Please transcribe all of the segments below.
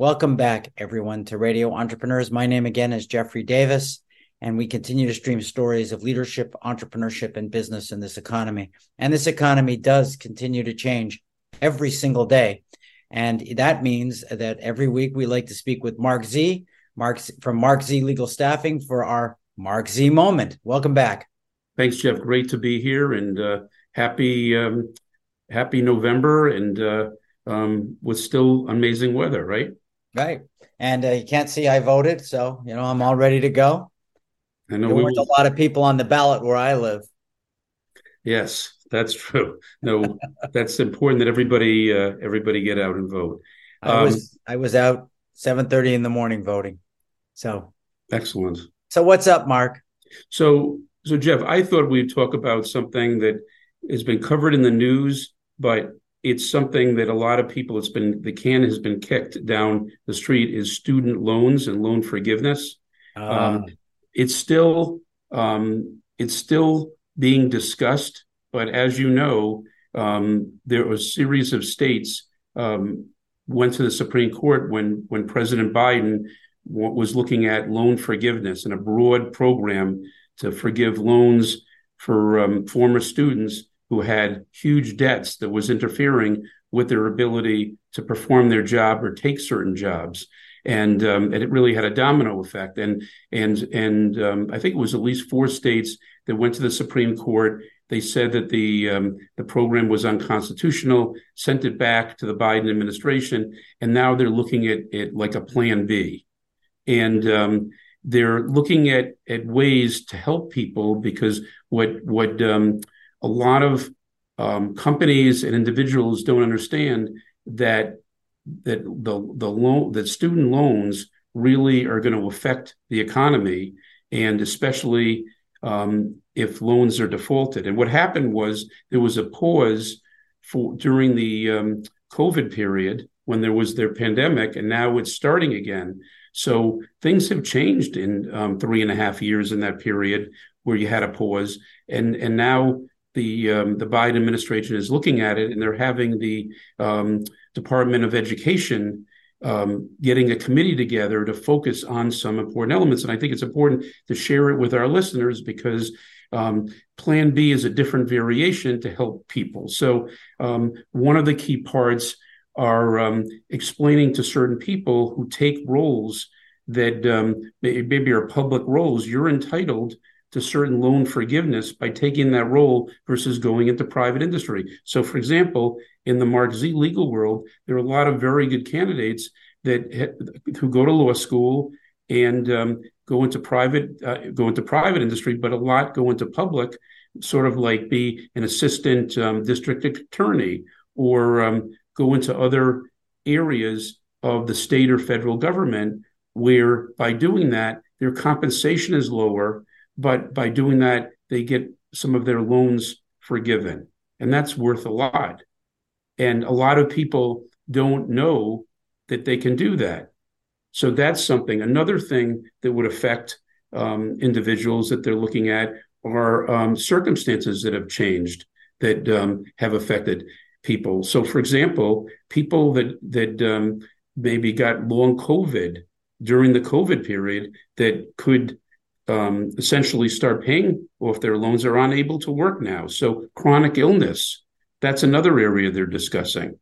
Welcome back, everyone, to Radio Entrepreneurs. My name again is Jeffrey Davis, and we continue to stream stories of leadership, entrepreneurship, and business in this economy. And this economy does continue to change every single day. And that means that every week we like to speak with Marc Z, Marc from Marc Z Legal Staffing for our Marc Z moment. Welcome back. Thanks, Jeff. Great to be here, and uh, happy um, happy November, and uh, um, with still amazing weather, right? Right. And uh, you can't see I voted, so you know I'm all ready to go. I know there we weren't a lot of people on the ballot where I live. Yes, that's true. No, that's important that everybody uh, everybody get out and vote. Um, I was I was out seven thirty in the morning voting. So excellent. So what's up, Marc? So so Jeff, I thought we'd talk about something that has been covered in the news, but it's something that a lot of people it's been the can has been kicked down the street is student loans and loan forgiveness uh. um, it's still um, it's still being discussed but as you know um, there was a series of states um, went to the supreme court when when president biden w- was looking at loan forgiveness and a broad program to forgive loans for um, former students who had huge debts that was interfering with their ability to perform their job or take certain jobs. And, um, and it really had a domino effect. And and and um, I think it was at least four states that went to the Supreme Court. They said that the um, the program was unconstitutional, sent it back to the Biden administration, and now they're looking at it like a Plan B. And um, they're looking at at ways to help people because what what um, a lot of um, companies and individuals don't understand that that the the loan that student loans really are going to affect the economy and especially um, if loans are defaulted. And what happened was there was a pause for during the um, COVID period when there was their pandemic, and now it's starting again. So things have changed in um, three and a half years in that period where you had a pause, and and now the um, the Biden administration is looking at it, and they're having the um, Department of Education um, getting a committee together to focus on some important elements. And I think it's important to share it with our listeners because um, Plan B is a different variation to help people. So um, one of the key parts are um, explaining to certain people who take roles that maybe are public roles, you're entitled to certain loan forgiveness by taking that role versus going into private industry. So, for example, in the Marc Z legal world, there are a lot of very good candidates that who go to law school and um, go into private uh, go into private industry, but a lot go into public, sort of like be an assistant um, district attorney or um, go into other areas of the state or federal government where by doing that their compensation is lower but by doing that, they get some of their loans forgiven. And that's worth a lot. And a lot of people don't know that they can do that. So that's something. Another thing that would affect um, individuals that they're looking at are um, circumstances that have changed that um, have affected people. So, for example, people that that um, maybe got long COVID during the COVID period that could um, essentially start paying off their loans are unable to work now. So chronic illness, that's another area they're discussing.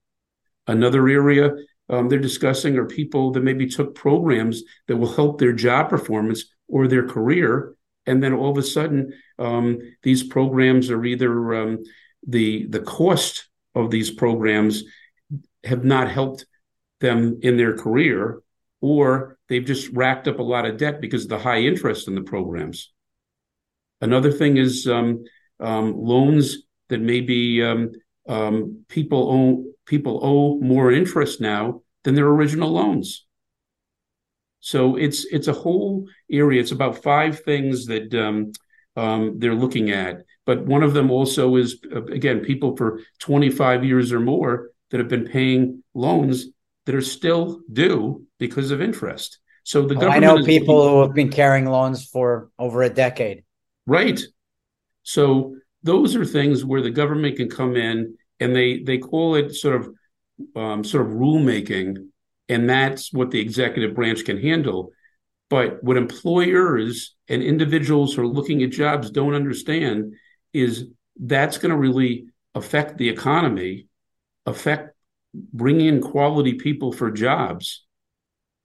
Another area um, they're discussing are people that maybe took programs that will help their job performance or their career, and then all of a sudden um, these programs are either um, the the cost of these programs have not helped them in their career, or they've just racked up a lot of debt because of the high interest in the programs. Another thing is um, um, loans that maybe um, um, people owe people owe more interest now than their original loans. So it's it's a whole area. It's about five things that um, um, they're looking at. But one of them also is uh, again people for 25 years or more that have been paying loans that are still due because of interest. So the government. I know people who have been carrying loans for over a decade. Right. So those are things where the government can come in and they they call it sort of um, sort of rulemaking and that's what the executive branch can handle. But what employers and individuals who are looking at jobs don't understand is that's going to really affect the economy, affect bring in quality people for jobs,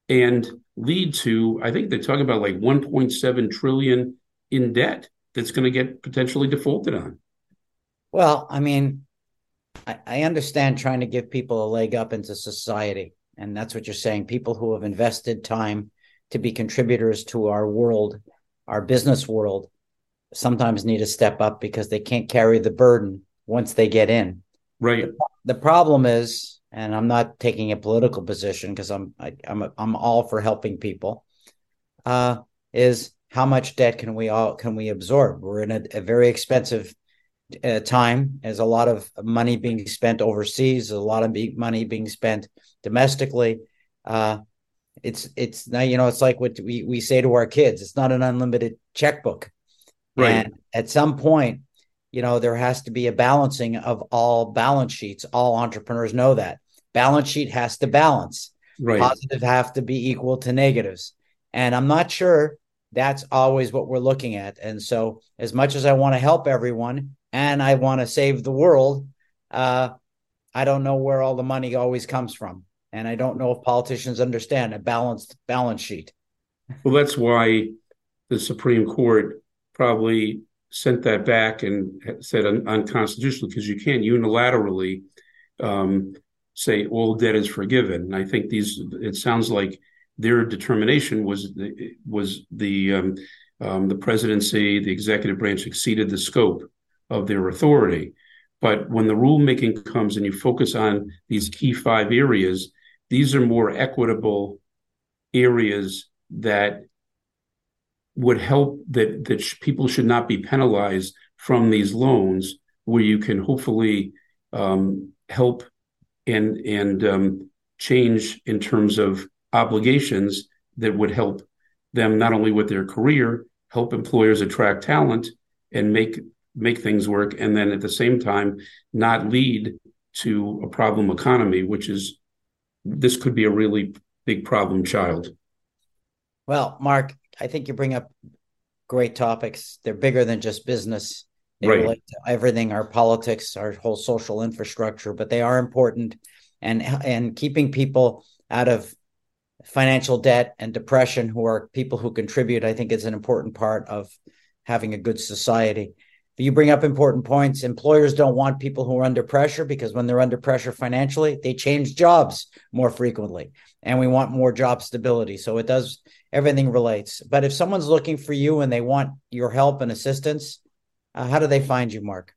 and lead to I think they're talking about like 1.7 trillion in debt that's going to get potentially defaulted on. Well, I mean, I, I understand trying to give people a leg up into society, and that's what you're saying. People who have invested time to be contributors to our world, our business world, sometimes need to step up because they can't carry the burden once they get in. Right. The, the problem is, and I'm not taking a political position because I'm I, am i I'm all for helping people. Uh, is how much debt can we all can we absorb? We're in a, a very expensive uh, time. There's a lot of money being spent overseas. A lot of money being spent domestically. Uh, it's it's now you know it's like what we we say to our kids. It's not an unlimited checkbook. Right. And at some point, you know, there has to be a balancing of all balance sheets. All entrepreneurs know that balance sheet has to balance. Right. Positive have to be equal to negatives. And I'm not sure that's always what we're looking at. And so, as much as I want to help everyone and I want to save the world, uh, I don't know where all the money always comes from. And I don't know if politicians understand a balanced balance sheet. Well, that's why the Supreme Court probably sent that back and said un- unconstitutional because you can't unilaterally um, say all debt is forgiven. And I think these it sounds like their determination was the, was the um, um, the presidency, the executive branch exceeded the scope of their authority. But when the rulemaking comes and you focus on these key five areas, these are more equitable areas that would help that that sh- people should not be penalized from these loans, where you can hopefully um, help and and um, change in terms of obligations that would help them not only with their career, help employers attract talent and make make things work, and then at the same time not lead to a problem economy, which is this could be a really big problem child. Well, Marc, I think you bring up great topics. They're bigger than just business. They right. relate to everything, our politics, our whole social infrastructure, but they are important. And and keeping people out of financial debt and depression, who are people who contribute, I think is an important part of having a good society. You bring up important points. Employers don't want people who are under pressure because when they're under pressure financially, they change jobs more frequently. And we want more job stability. So it does everything relates. But if someone's looking for you and they want your help and assistance, uh, how do they find you, Marc?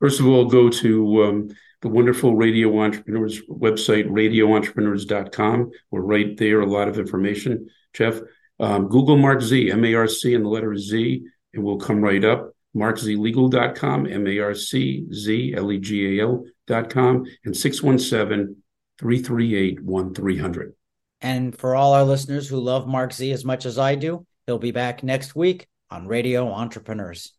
First of all, go to um, the wonderful Radio Entrepreneurs website, radioentrepreneurs.com. We're right there, a lot of information, Jeff. Um, Google Marc Z, M A R C, and the letter Z, and we'll come right up. MarcZLegal.com, M A R C Z L E G A L.com, and 617 338 1300. And for all our listeners who love Marc Z as much as I do, he'll be back next week on Radio Entrepreneurs.